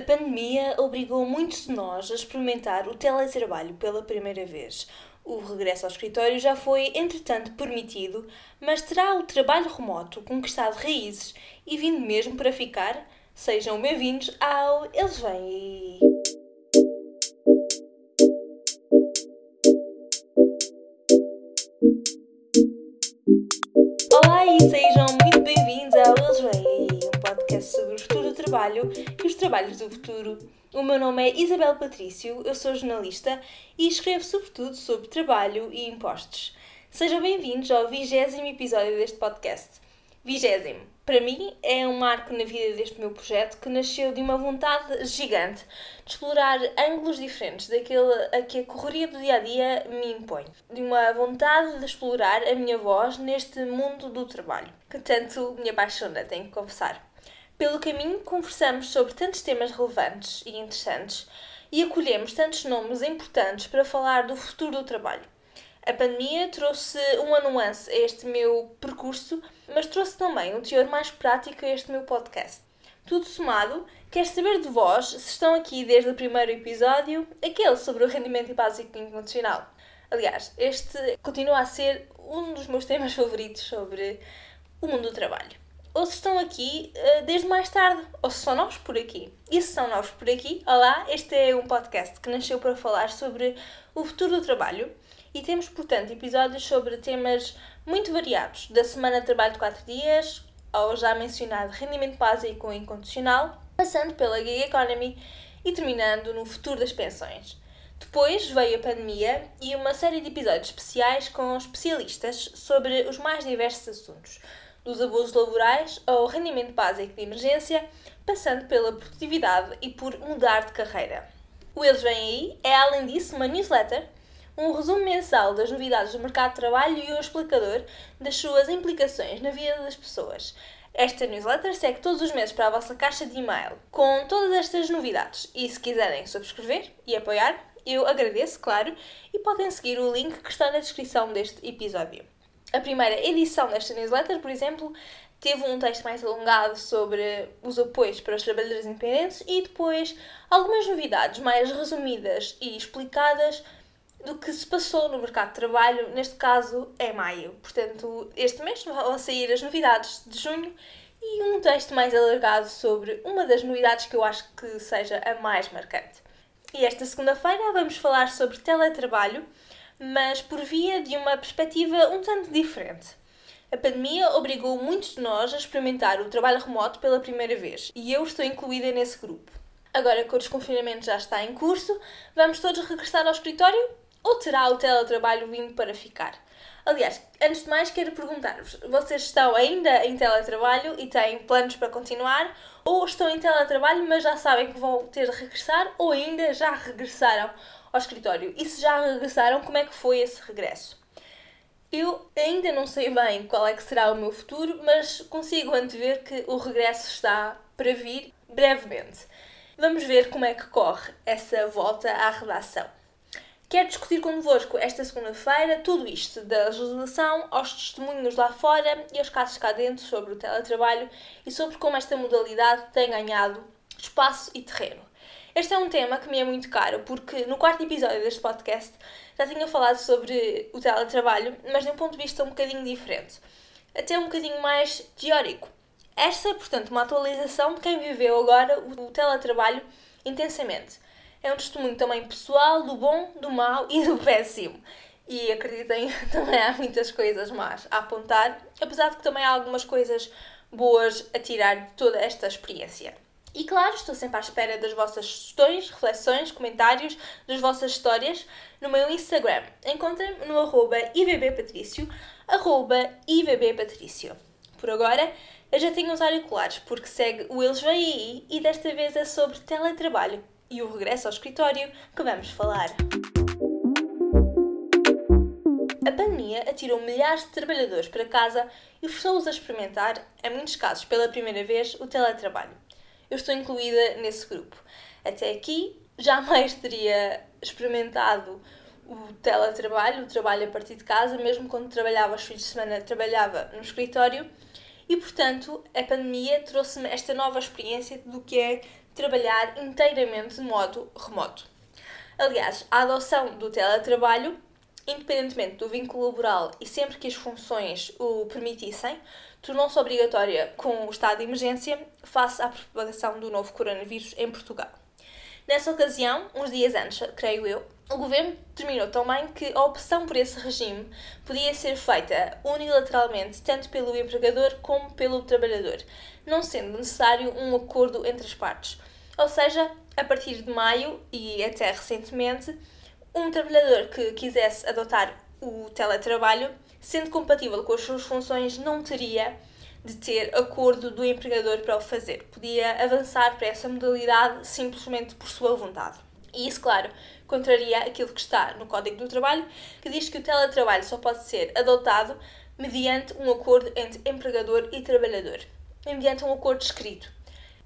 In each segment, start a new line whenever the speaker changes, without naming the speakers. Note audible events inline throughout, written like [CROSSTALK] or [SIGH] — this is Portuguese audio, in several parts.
A pandemia obrigou muitos de nós a experimentar o teletrabalho pela primeira vez. O regresso ao escritório já foi, entretanto, permitido, mas terá o trabalho remoto conquistado raízes e vindo mesmo para ficar? Sejam bem-vindos ao Eles Vêm Olá e sejam muito bem-vindos ao Eles Vêm podcast sobre o futuro do trabalho e os trabalhos do futuro. O meu nome é Isabel Patrício, eu sou jornalista e escrevo sobretudo sobre trabalho e impostos. Sejam bem-vindos ao vigésimo episódio deste podcast. Vigésimo. Para mim é um marco na vida deste meu projeto que nasceu de uma vontade gigante de explorar ângulos diferentes daquele a que a correria do dia a dia me impõe. De uma vontade de explorar a minha voz neste mundo do trabalho, que tanto me apaixona, tenho que confessar. Pelo caminho, conversamos sobre tantos temas relevantes e interessantes e acolhemos tantos nomes importantes para falar do futuro do trabalho. A pandemia trouxe uma nuance a este meu percurso, mas trouxe também um teor mais prático a este meu podcast. Tudo somado, quer saber de vós se estão aqui desde o primeiro episódio, aquele sobre o rendimento básico incondicional. Aliás, este continua a ser um dos meus temas favoritos sobre o mundo do trabalho. Ou se estão aqui uh, desde mais tarde, ou se são novos por aqui. E se são novos por aqui, olá, este é um podcast que nasceu para falar sobre o futuro do trabalho e temos, portanto, episódios sobre temas muito variados, da semana de trabalho de 4 dias ao já mencionado rendimento básico incondicional, passando pela gig economy e terminando no futuro das pensões. Depois veio a pandemia e uma série de episódios especiais com especialistas sobre os mais diversos assuntos, dos abusos laborais ao rendimento básico de emergência, passando pela produtividade e por mudar de carreira. O Eles Vêm Aí é, além disso, uma newsletter um resumo mensal das novidades do mercado de trabalho e um explicador das suas implicações na vida das pessoas. Esta newsletter segue todos os meses para a vossa caixa de e-mail com todas estas novidades e se quiserem subscrever e apoiar, eu agradeço, claro, e podem seguir o link que está na descrição deste episódio. A primeira edição desta newsletter, por exemplo, teve um texto mais alongado sobre os apoios para os trabalhadores independentes e depois algumas novidades mais resumidas e explicadas do que se passou no mercado de trabalho, neste caso é maio. Portanto, este mês vão sair as novidades de junho e um texto mais alargado sobre uma das novidades que eu acho que seja a mais marcante. E esta segunda-feira vamos falar sobre teletrabalho, mas por via de uma perspectiva um tanto diferente. A pandemia obrigou muitos de nós a experimentar o trabalho remoto pela primeira vez e eu estou incluída nesse grupo. Agora que o desconfinamento já está em curso, vamos todos regressar ao escritório ou terá o teletrabalho vindo para ficar? Aliás, antes de mais, quero perguntar-vos: vocês estão ainda em teletrabalho e têm planos para continuar? Ou estão em teletrabalho, mas já sabem que vão ter de regressar? Ou ainda já regressaram ao escritório? E se já regressaram, como é que foi esse regresso? Eu ainda não sei bem qual é que será o meu futuro, mas consigo antever que o regresso está para vir brevemente. Vamos ver como é que corre essa volta à redação. Quero discutir convosco esta segunda-feira tudo isto, da legislação aos testemunhos lá fora e aos casos cá dentro sobre o teletrabalho e sobre como esta modalidade tem ganhado espaço e terreno. Este é um tema que me é muito caro, porque no quarto episódio deste podcast já tinha falado sobre o teletrabalho, mas de um ponto de vista um bocadinho diferente, até um bocadinho mais teórico. Esta é, portanto, uma atualização de quem viveu agora o teletrabalho intensamente é um testemunho também pessoal do bom, do mau e do péssimo. E acreditem, [LAUGHS] também há muitas coisas más a apontar, apesar de que também há algumas coisas boas a tirar de toda esta experiência. E claro, estou sempre à espera das vossas sugestões, reflexões, comentários, das vossas histórias no meu Instagram. Encontrem-me no arroba ivbpatricio, arroba ivbpatricio. Por agora, eu já tenho os auriculares, porque segue o Eles Vêm Aí e desta vez é sobre teletrabalho e o regresso ao escritório que vamos falar. A pandemia atirou milhares de trabalhadores para casa e forçou-os a experimentar, em muitos casos pela primeira vez, o teletrabalho. Eu estou incluída nesse grupo. Até aqui, jamais teria experimentado o teletrabalho, o trabalho a partir de casa, mesmo quando trabalhava aos fins de semana, trabalhava no escritório. E, portanto, a pandemia trouxe-me esta nova experiência do que é trabalhar inteiramente de modo remoto. Aliás, a adoção do teletrabalho, independentemente do vínculo laboral e sempre que as funções o permitissem, tornou-se obrigatória com o estado de emergência face à propagação do novo coronavírus em Portugal. Nessa ocasião, uns dias antes, creio eu, o governo determinou também que a opção por esse regime podia ser feita unilateralmente tanto pelo empregador como pelo trabalhador, não sendo necessário um acordo entre as partes. Ou seja, a partir de maio e até recentemente, um trabalhador que quisesse adotar o teletrabalho, sendo compatível com as suas funções, não teria de ter acordo do empregador para o fazer. Podia avançar para essa modalidade simplesmente por sua vontade. E isso, claro, contraria aquilo que está no Código do Trabalho, que diz que o teletrabalho só pode ser adotado mediante um acordo entre empregador e trabalhador, mediante um acordo escrito.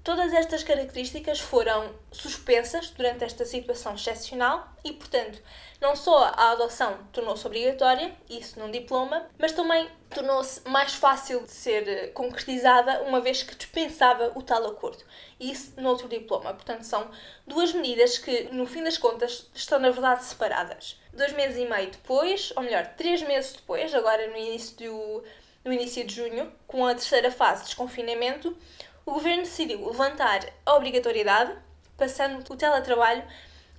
Todas estas características foram suspensas durante esta situação excepcional e, portanto, não só a adoção tornou-se obrigatória, isso num diploma, mas também tornou-se mais fácil de ser eh, concretizada uma vez que dispensava o tal acordo. Isso noutro diploma. Portanto, são duas medidas que, no fim das contas, estão na verdade separadas. Dois meses e meio depois, ou melhor, três meses depois, agora no início, do, no início de junho, com a terceira fase de desconfinamento, o governo decidiu levantar a obrigatoriedade, passando o teletrabalho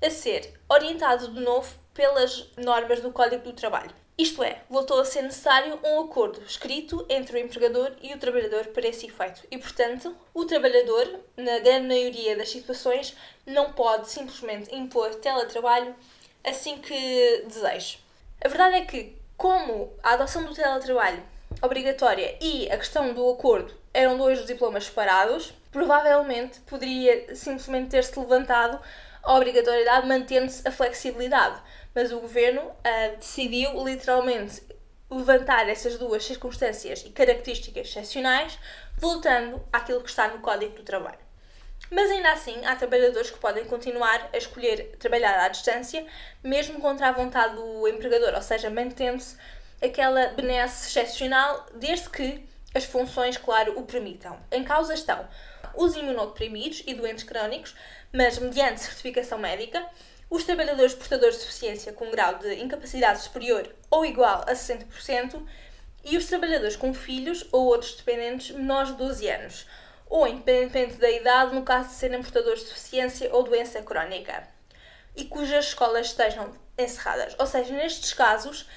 a ser orientado de novo pelas normas do Código do Trabalho. Isto é, voltou a ser necessário um acordo escrito entre o empregador e o trabalhador para esse efeito. E, portanto, o trabalhador, na grande maioria das situações, não pode simplesmente impor teletrabalho assim que deseje. A verdade é que, como a adoção do teletrabalho obrigatória e a questão do acordo eram dois diplomas separados, provavelmente poderia simplesmente ter-se levantado a obrigatoriedade mantendo-se a flexibilidade. Mas o governo uh, decidiu literalmente levantar essas duas circunstâncias e características excepcionais, voltando àquilo que está no Código do Trabalho. Mas ainda assim, há trabalhadores que podem continuar a escolher trabalhar à distância, mesmo contra a vontade do empregador, ou seja, mantendo-se aquela benesse excepcional, desde que as funções, claro, o permitam. Em causa estão os imunodeprimidos e doentes crónicos, mas mediante certificação médica, os trabalhadores portadores de deficiência com grau de incapacidade superior ou igual a 60% e os trabalhadores com filhos ou outros dependentes menores de 12 anos, ou independente da idade no caso de serem portadores de deficiência ou doença crónica, e cujas escolas estejam encerradas. Ou seja, nestes casos,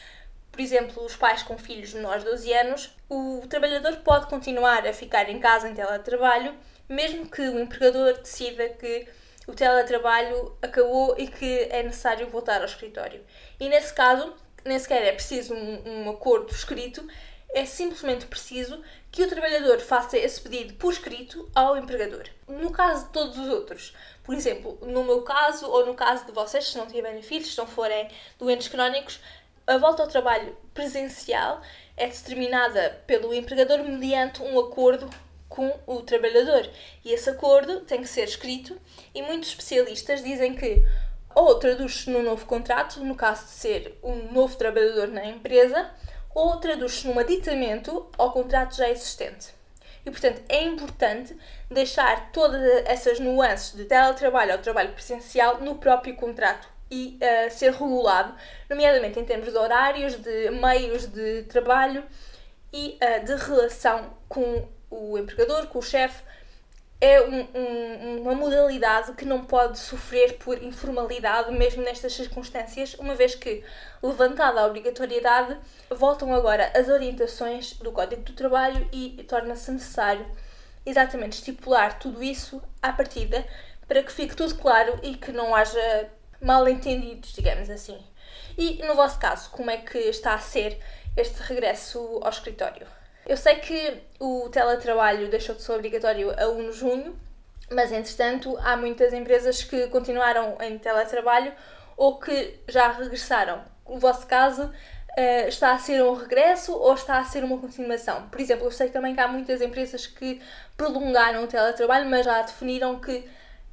por exemplo, os pais com filhos menores de 12 anos, o trabalhador pode continuar a ficar em casa em teletrabalho, mesmo que o empregador decida que o teletrabalho acabou e que é necessário voltar ao escritório. E nesse caso, nem sequer é preciso um, um acordo escrito, é simplesmente preciso que o trabalhador faça esse pedido por escrito ao empregador. No caso de todos os outros, por exemplo, no meu caso ou no caso de vocês, se não tiverem filhos, se não forem doentes crónicos, a volta ao trabalho presencial é determinada pelo empregador mediante um acordo com o trabalhador. E esse acordo tem que ser escrito e muitos especialistas dizem que ou traduz-se num novo contrato, no caso de ser um novo trabalhador na empresa, ou traduz-se num aditamento ao contrato já existente. E, portanto, é importante deixar todas essas nuances de teletrabalho ao trabalho presencial no próprio contrato e uh, ser regulado, nomeadamente em termos de horários, de meios de trabalho e uh, de relação com o empregador, com o chefe. É um, um, uma modalidade que não pode sofrer por informalidade, mesmo nestas circunstâncias, uma vez que, levantada a obrigatoriedade, voltam agora as orientações do Código do Trabalho e torna-se necessário exatamente estipular tudo isso à partida para que fique tudo claro e que não haja mal entendidos, digamos assim. E no vosso caso, como é que está a ser este regresso ao escritório? Eu sei que o teletrabalho deixou de ser obrigatório a 1 de junho, mas entretanto há muitas empresas que continuaram em teletrabalho ou que já regressaram. O vosso caso uh, está a ser um regresso ou está a ser uma continuação? Por exemplo, eu sei também que há muitas empresas que prolongaram o teletrabalho, mas já definiram que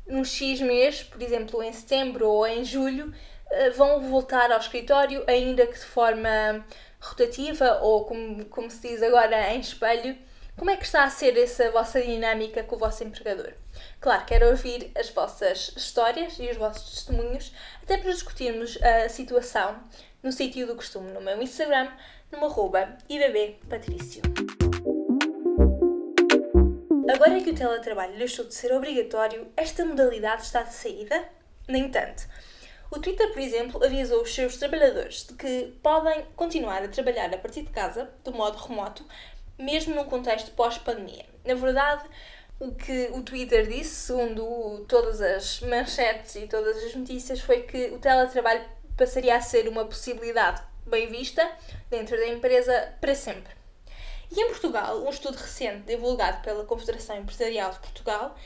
num X mês, por exemplo, em setembro ou em julho, eh, vão voltar ao escritório, ainda que de forma rotativa ou, como, como se diz agora, em espelho, Como é que está a ser essa vossa dinâmica com o vosso empregador? Claro, quero ouvir as vossas histórias e os vossos testemunhos, até para discutirmos a situação no sítio do costume, no meu Instagram, no arroba ibbpatrício. Agora que o teletrabalho deixou de ser obrigatório, esta modalidade está de saída? No entanto, o Twitter, por exemplo, avisou os seus trabalhadores de que podem continuar a trabalhar a partir de casa, do modo remoto, mesmo num contexto pós-pandemia. Na verdade, o que o Twitter disse, segundo todas as manchetes e todas as notícias, foi que o teletrabalho passaria a ser uma possibilidade bem vista dentro da empresa para sempre. E em Portugal, um estudo recente divulgado pela Confederação Empresarial de Portugal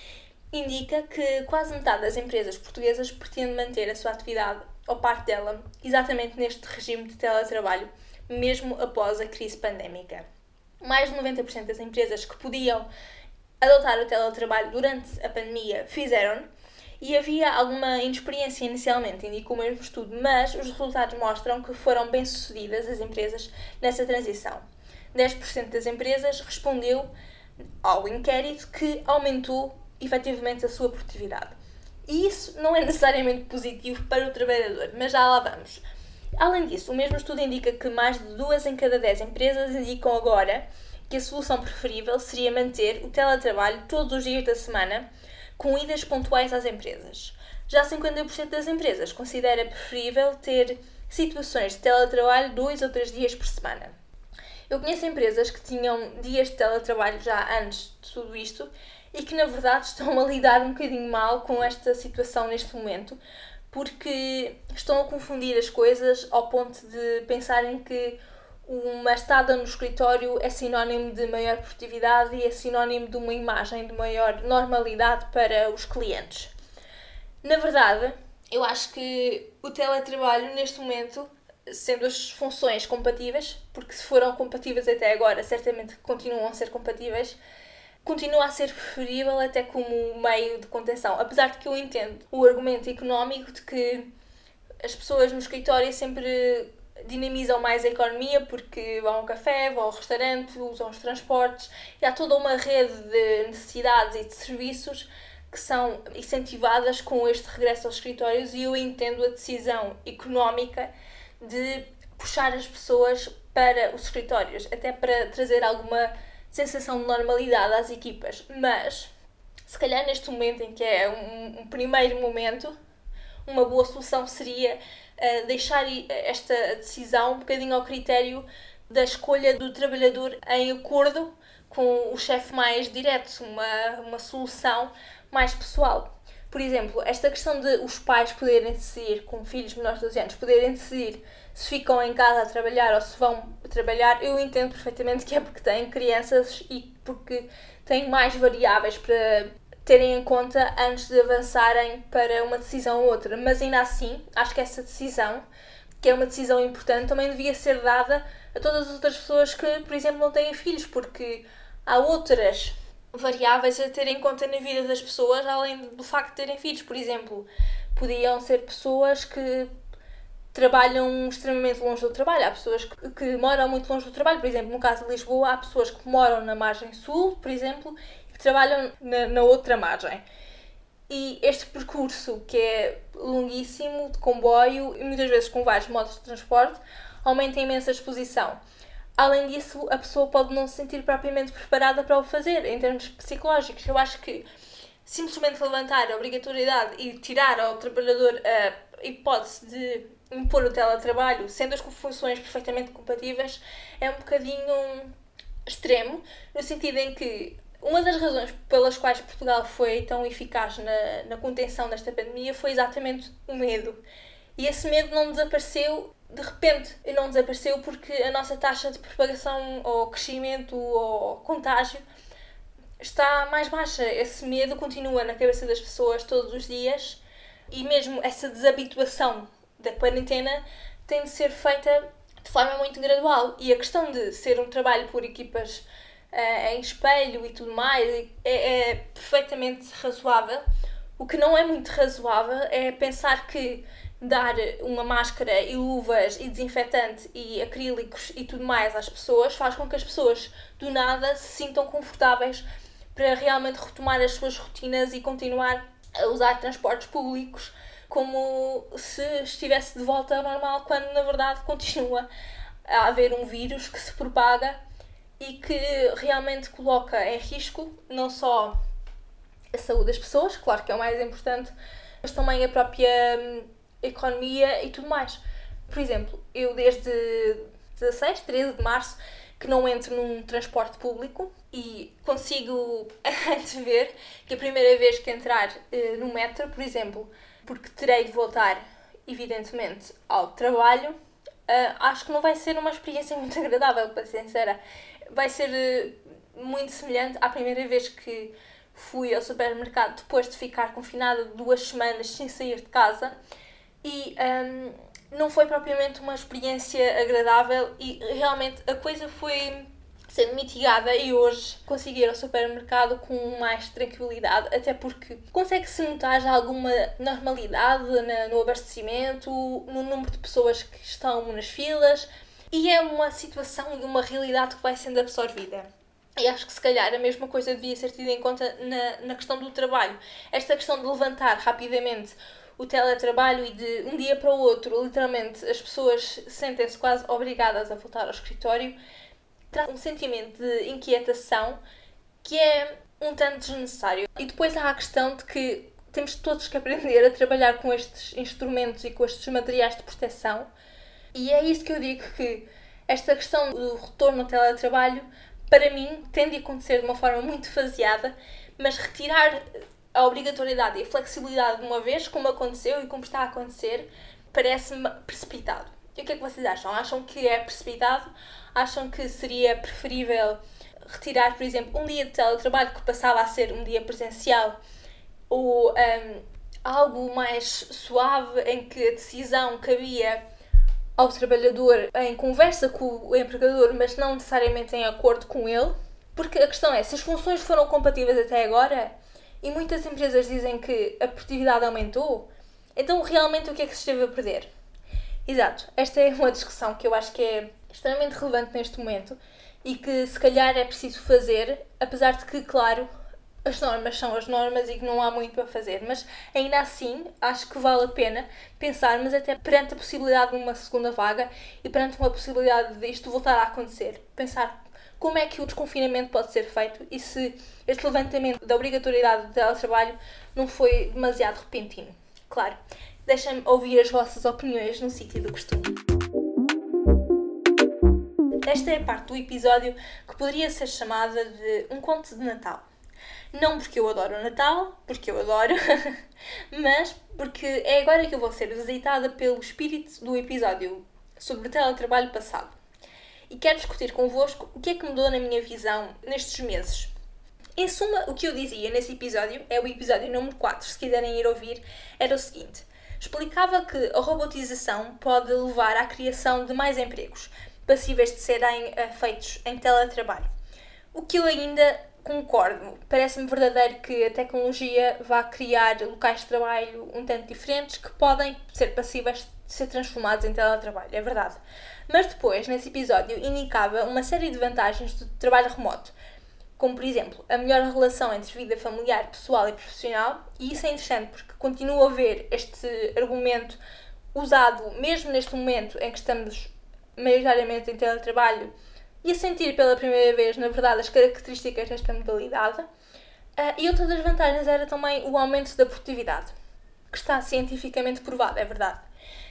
indica que quase metade das empresas portuguesas pretende manter a sua atividade ou parte dela exatamente neste regime de teletrabalho, mesmo após a crise pandémica mais de 90% das empresas que podiam adotar o teletrabalho durante a pandemia fizeram e havia alguma inexperiência inicialmente, indicou o mesmo estudo, mas os resultados mostram que foram bem-sucedidas as empresas nessa transição. 10% das empresas respondeu ao inquérito que aumentou efetivamente a sua produtividade. E isso não é [LAUGHS] necessariamente positivo para o trabalhador, mas já lá vamos. Além disso, o mesmo estudo indica que mais de duas em cada dez empresas indicam agora que a solução preferível seria manter o teletrabalho todos os dias da semana, com idas pontuais às empresas. Já 50% das empresas considera preferível ter situações de teletrabalho dois ou três dias por semana. Eu conheço empresas que tinham dias de teletrabalho já antes de tudo isto e que, na verdade, [LAUGHS] estão a lidar um bocadinho mal com esta situação neste momento, porque estão a confundir as coisas ao ponto de pensarem que uma estada no escritório é sinónimo de maior produtividade e é sinónimo de uma imagem de maior normalidade para os clientes. Na verdade, eu acho que o teletrabalho neste momento, sendo as funções compatíveis, porque se foram compatíveis até agora, certamente continuam a ser compatíveis, continua a ser preferível até como meio de contenção. Apesar de que eu entendo o argumento económico de que as pessoas no escritório sempre dinamizam mais a economia porque vão ao café, vão ao restaurante, usam os transportes e há toda uma rede de necessidades e de serviços que são incentivadas com este regresso aos escritórios e eu entendo a decisão económica de puxar as pessoas para os escritórios, até para trazer alguma sensação de normalidade às equipas, mas se calhar neste momento em que é um, um primeiro momento, uma boa solução seria uh, deixar esta decisão um bocadinho ao critério da escolha do trabalhador em acordo com o chefe mais direto, uma, uma solução mais pessoal. Por exemplo, esta questão de os pais poderem decidir, com filhos menores de 12 anos, poderem decidir se ficam em casa a trabalhar ou se vão trabalhar, eu entendo perfeitamente que é porque têm crianças e porque têm mais variáveis para terem em conta antes de avançarem para uma decisão ou outra. Mas ainda assim, acho que essa decisão, que é uma decisão importante, também devia ser dada a todas as outras pessoas que, por exemplo, não têm filhos, porque há outras variáveis a ter em conta na vida das pessoas, além do facto de terem filhos. Por exemplo, podiam ser pessoas que trabalham extremamente longe do trabalho. Há pessoas que, que, moram muito longe do trabalho. Por exemplo, no caso de Lisboa, há pessoas que moram na margem sul, por exemplo, e que trabalham na, na outra margem. E este percurso, que é longuíssimo, de comboio e muitas vezes com vários modos de transporte, aumenta a imensa exposição. Além disso, a pessoa pode não se sentir propriamente preparada para o fazer, em termos psicológicos. Eu acho que simplesmente levantar a obrigatoriedade e tirar ao trabalhador a hipótese de impor o teletrabalho, sendo as funções perfeitamente compatíveis, é um bocadinho extremo, no sentido em que uma das razões pelas quais Portugal foi tão eficaz na, na contenção desta pandemia foi exatamente o medo. E esse medo não desapareceu de repente não desapareceu porque a nossa taxa de propagação ou crescimento ou contágio está mais baixa. Esse medo continua na cabeça das pessoas todos os dias e mesmo essa desabituação da quarentena tem de ser feita de forma muito gradual. E a questão de ser um trabalho por equipas uh, em espelho e tudo mais é, é perfeitamente razoável. O que não é muito razoável é pensar que dar uma máscara e luvas e desinfetante e acrílicos e tudo mais às pessoas faz com que as pessoas do nada se sintam confortáveis para realmente retomar as suas rotinas e continuar a usar transportes públicos como se estivesse de volta ao normal, quando na verdade continua a haver um vírus que se propaga e que realmente coloca em risco não só a saúde das pessoas, claro que é o mais importante, mas também a própria hum, economia e tudo mais. Por exemplo, eu desde 16, 13 de março que não entro num transporte público e consigo [LAUGHS] antever que a primeira vez que entrar uh, no metro, por exemplo, porque terei de voltar, evidentemente, ao trabalho, uh, acho que não vai ser uma experiência [LAUGHS] muito agradável, para ser sincera. Vai ser uh, muito semelhante à primeira vez que fui ao supermercado depois de ficar confinada duas semanas sem sair de casa e um, não foi propriamente uma experiência agradável e realmente a coisa foi sendo mitigada e hoje consegui ir ao supermercado com mais tranquilidade, até porque consegue-se notar já alguma normalidade no abastecimento, no número de pessoas que estão nas filas e é uma situação e uma realidade que vai sendo absorvida. E acho que se calhar a mesma coisa devia ser tida em conta na, na questão do trabalho. Esta questão de levantar rapidamente o teletrabalho e de um dia para o outro, literalmente, as pessoas sentem-se quase obrigadas a voltar ao escritório, traz um sentimento de inquietação que é um tanto desnecessário. E depois há a questão de que temos todos que aprender a trabalhar com estes instrumentos e com estes materiais de proteção. E é isso que eu digo que esta questão do retorno ao teletrabalho para mim, tende a acontecer de uma forma muito faseada, mas retirar a obrigatoriedade e a flexibilidade de uma vez, como aconteceu e como está a acontecer, parece-me precipitado. E o que é que vocês acham? Acham que é precipitado? Acham que seria preferível retirar, por exemplo, um dia de teletrabalho que passava a ser um dia presencial ou um, algo mais suave em que a decisão cabia ao trabalhador em conversa com o empregador, mas não necessariamente em acordo com ele. Porque a questão é, se as funções foram compatíveis até agora, e muitas empresas dizem que a produtividade aumentou, então realmente o que é que se esteve a perder? Exato, esta é uma discussão que eu acho que é extremamente relevante neste momento e que se calhar é preciso fazer, apesar de que, claro, as normas são as normas e que não há muito para fazer, mas ainda assim acho que vale a pena pensar, mas até perante a possibilidade de uma segunda vaga e perante uma possibilidade de isto voltar a acontecer, pensar como é que o desconfinamento pode ser feito e se este levantamento da obrigatoriedade do teletrabalho não foi demasiado repentino. Claro, deixem-me ouvir as vossas opiniões no sítio do costume. Esta é a parte do episódio que poderia ser chamada de um conto de Natal. Não porque eu adoro o Natal, porque eu adoro, [LAUGHS] mas porque é agora que eu vou ser visitada pelo espírito do episódio sobre o teletrabalho passado. E quero discutir convosco o que é que mudou na minha visão nestes meses. Em suma, o que eu dizia nesse episódio, é o episódio número 4, se quiserem ir ouvir, era o seguinte: explicava que a robotização pode levar à criação de mais empregos, passíveis de serem uh, feitos em teletrabalho. O que eu ainda concordo. Parece-me verdadeiro que a tecnologia vá criar locais de trabalho um tanto diferentes que podem ser passíveis ser transformados em teletrabalho, é verdade. Mas depois, nesse episódio, indicava uma série de vantagens do trabalho remoto, como por exemplo a melhor relação entre vida familiar, pessoal e profissional, e isso é interessante porque continuo a ver este argumento usado mesmo neste momento em que estamos maioritariamente em teletrabalho e a sentir pela primeira vez, na verdade, as características desta modalidade. Uh, e outra das vantagens era também o aumento da produtividade, que está cientificamente provado, é verdade.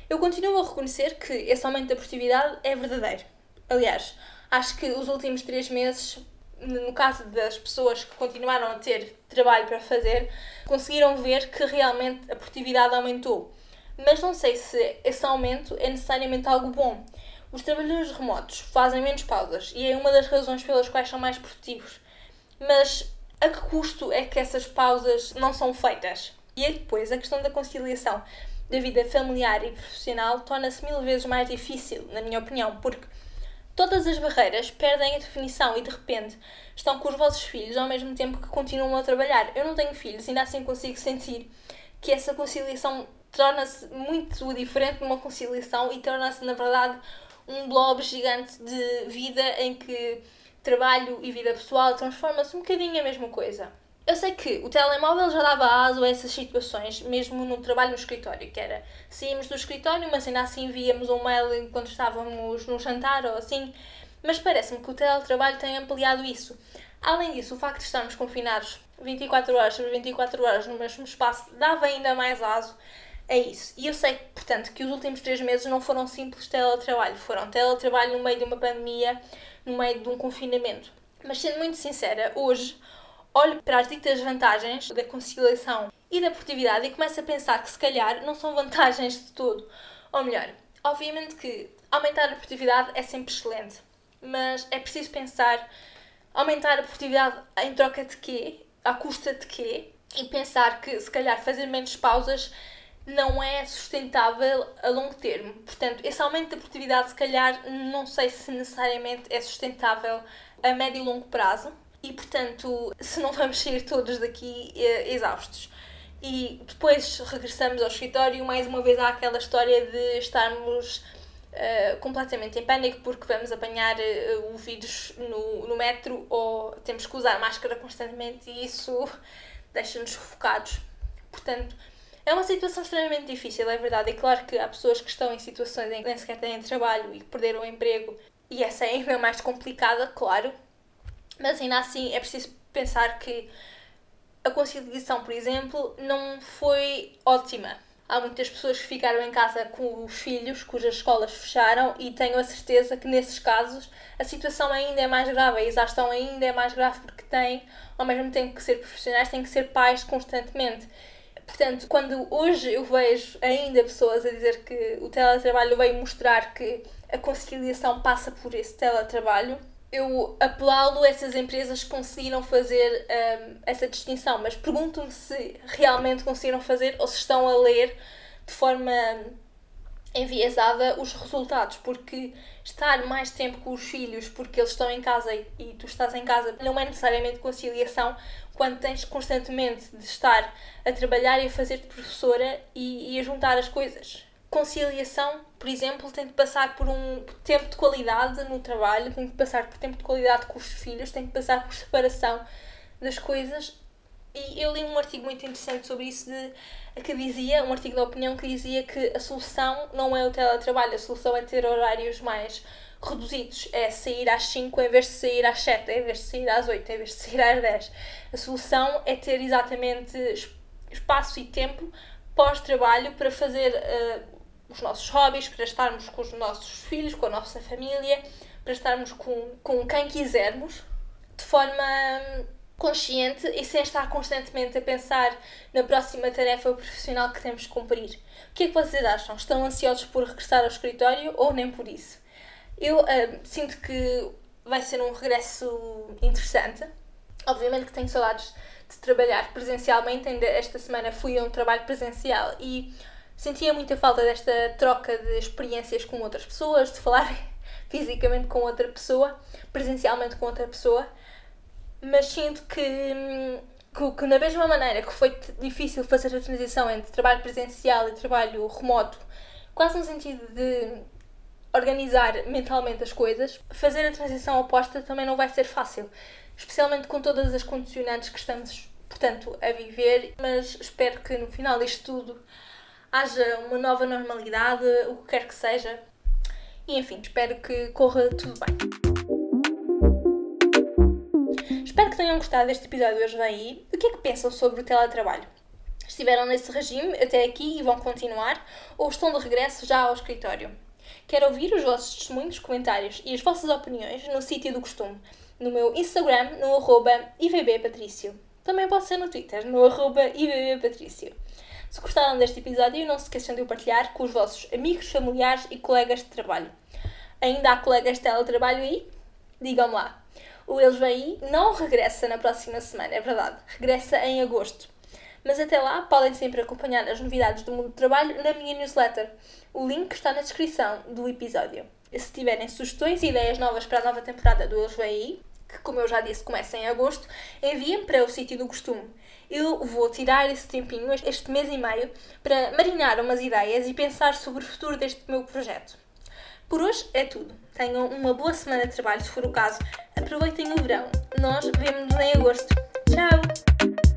Eu continuo a reconhecer que esse aumento da produtividade é verdadeiro. Aliás, acho que os últimos três meses, no caso das pessoas que continuaram a ter trabalho para fazer, conseguiram ver que realmente a produtividade aumentou. Mas não sei se esse aumento é necessariamente algo bom. Os trabalhadores remotos fazem menos pausas e é uma das razões pelas quais são mais produtivos. Mas a que custo é que essas pausas não são feitas? E aí depois a questão da conciliação da vida familiar e profissional torna-se mil vezes mais difícil, na minha opinião, porque todas as barreiras perdem a definição e de repente estão com os vossos filhos ao mesmo tempo que continuam a trabalhar. Eu não tenho filhos e ainda assim consigo sentir que essa conciliação torna-se muito diferente numa conciliação e torna-se, na verdade, um blob gigante de vida em que trabalho e vida pessoal transforma-se um bocadinho a mesma coisa. Eu sei que o telemóvel já dava aso a essas situações, mesmo no trabalho no escritório, que era saímos do escritório, mas ainda assim víamos um mail enquanto estávamos no jantar ou assim, mas parece-me que o teletrabalho tem ampliado isso. Além disso, o facto de estarmos confinados 24 horas sobre 24 horas no mesmo espaço dava ainda mais aso a isso. E eu sei, portanto, que os últimos três meses não foram simples teletrabalho, foram teletrabalho no meio de uma pandemia, no meio de um confinamento. Mas sendo muito sincera, hoje olho para as ditas vantagens da conciliação e da produtividade e começo a pensar que se calhar não são vantagens de todo. Ou melhor, obviamente que aumentar a produtividade é sempre excelente, mas é preciso pensar aumentar a produtividade em troca de quê? À custa de quê? E pensar que se calhar fazer menos pausas não é sustentável a longo termo. Portanto, esse aumento da produtividade, se calhar, não sei se necessariamente é sustentável a médio e longo prazo. E, portanto, se não vamos sair todos daqui eh, exaustos. E depois regressamos ao escritório, mais uma vez há aquela história de estarmos uh, completamente em pânico porque vamos apanhar uh, o vírus no, no metro ou temos que usar máscara constantemente e isso [LAUGHS] deixa-nos sufocados. Portanto, é uma situação extremamente difícil, é verdade. É claro que há pessoas que estão em situações em que nem sequer têm trabalho e que perderam o emprego, e essa é ainda mais complicada, claro. Mas ainda assim é preciso pensar que a conciliação, por exemplo, não foi ótima. Há muitas pessoas que ficaram em casa com os filhos, cujas escolas fecharam, e tenho a certeza que nesses casos a situação ainda é mais grave, a exaustão ainda é mais grave porque têm, ao mesmo tempo que ser profissionais, têm que ser pais constantemente. Portanto, quando hoje eu vejo ainda pessoas a dizer que o teletrabalho veio mostrar que a conciliação passa por esse teletrabalho, eu aplaudo essas empresas que conseguiram fazer um, essa distinção, mas pergunto-me se realmente conseguiram fazer ou se estão a ler de forma enviesada os resultados, porque estar mais tempo com os filhos porque eles estão em casa e, e tu estás em casa não é necessariamente conciliação quando tens constantemente de estar a trabalhar e a fazer de professora e, e a juntar as coisas. Conciliação, por exemplo, tem de passar por um tempo de qualidade no trabalho, tem de passar por tempo de qualidade com os filhos, tem de passar por separação das coisas e eu li um artigo muito interessante sobre isso de, que dizia, um artigo da opinião que dizia que a solução não é o teletrabalho, a solução é ter horários mais reduzidos, é sair às 5 em vez de sair às 7, em vez de sair às 8, em vez de sair às 10. A solução é ter exatamente espaço e tempo pós-trabalho para fazer uh, os nossos hobbies, para estarmos com os nossos filhos, com a nossa família, para estarmos com, com quem quisermos, de forma consciente e sem estar constantemente a pensar na próxima tarefa profissional que temos de cumprir. O que é que vocês acham? Estão ansiosos por regressar ao escritório ou nem por isso? Eu uh, sinto que vai ser um regresso interessante. Obviamente que tenho saudades de trabalhar presencialmente. Ainda esta semana fui a um trabalho presencial e sentia muita falta desta troca de experiências com outras pessoas, de falar [LAUGHS] fisicamente com outra pessoa, presencialmente com outra pessoa mas sinto que, que, que, na mesma maneira que foi difícil fazer a transição entre trabalho presencial e trabalho remoto, quase no sentido de organizar mentalmente as coisas, fazer a transição oposta também não vai ser fácil, especialmente com todas as condicionantes que estamos, portanto, a viver, mas espero que no final disto tudo haja uma nova normalidade, o que quer que seja. E enfim, espero que corra tudo bem. Espero que tenham gostado deste episódio hoje aí. O que é que pensam sobre o teletrabalho? Estiveram nesse regime até aqui e vão continuar? Ou estão de regresso já ao escritório? Quero ouvir os vossos testemunhos, comentários e as vossas opiniões no sítio do costume, no meu Instagram, no arroba ivbpatricio. Também pode ser no Twitter, no arroba ivbpatricio. Se gostaram deste episódio, não se esqueçam de o partilhar com os vossos amigos, familiares e colegas de trabalho. Ainda há colegas de teletrabalho aí? Digam-me lá. O Eles Vêm Aí não regressa na próxima semana, é verdade. Regressa em agosto. Mas até lá podem sempre acompanhar as novidades do mundo do trabalho na minha newsletter. O link está na descrição do episódio. Se tiverem sugestões e ideias novas para a nova temporada do Eles Vêm Aí, que como eu já disse começa em agosto, enviem para o sítio do costume. Eu vou tirar esse tempinho, este mês e meio, para marinar umas ideias e pensar sobre o futuro deste meu projeto. Por hoje é tudo. Tenham uma boa semana de trabalho, se for o caso. Aproveitem o verão. Nós vemos-nos em agosto. Tchau!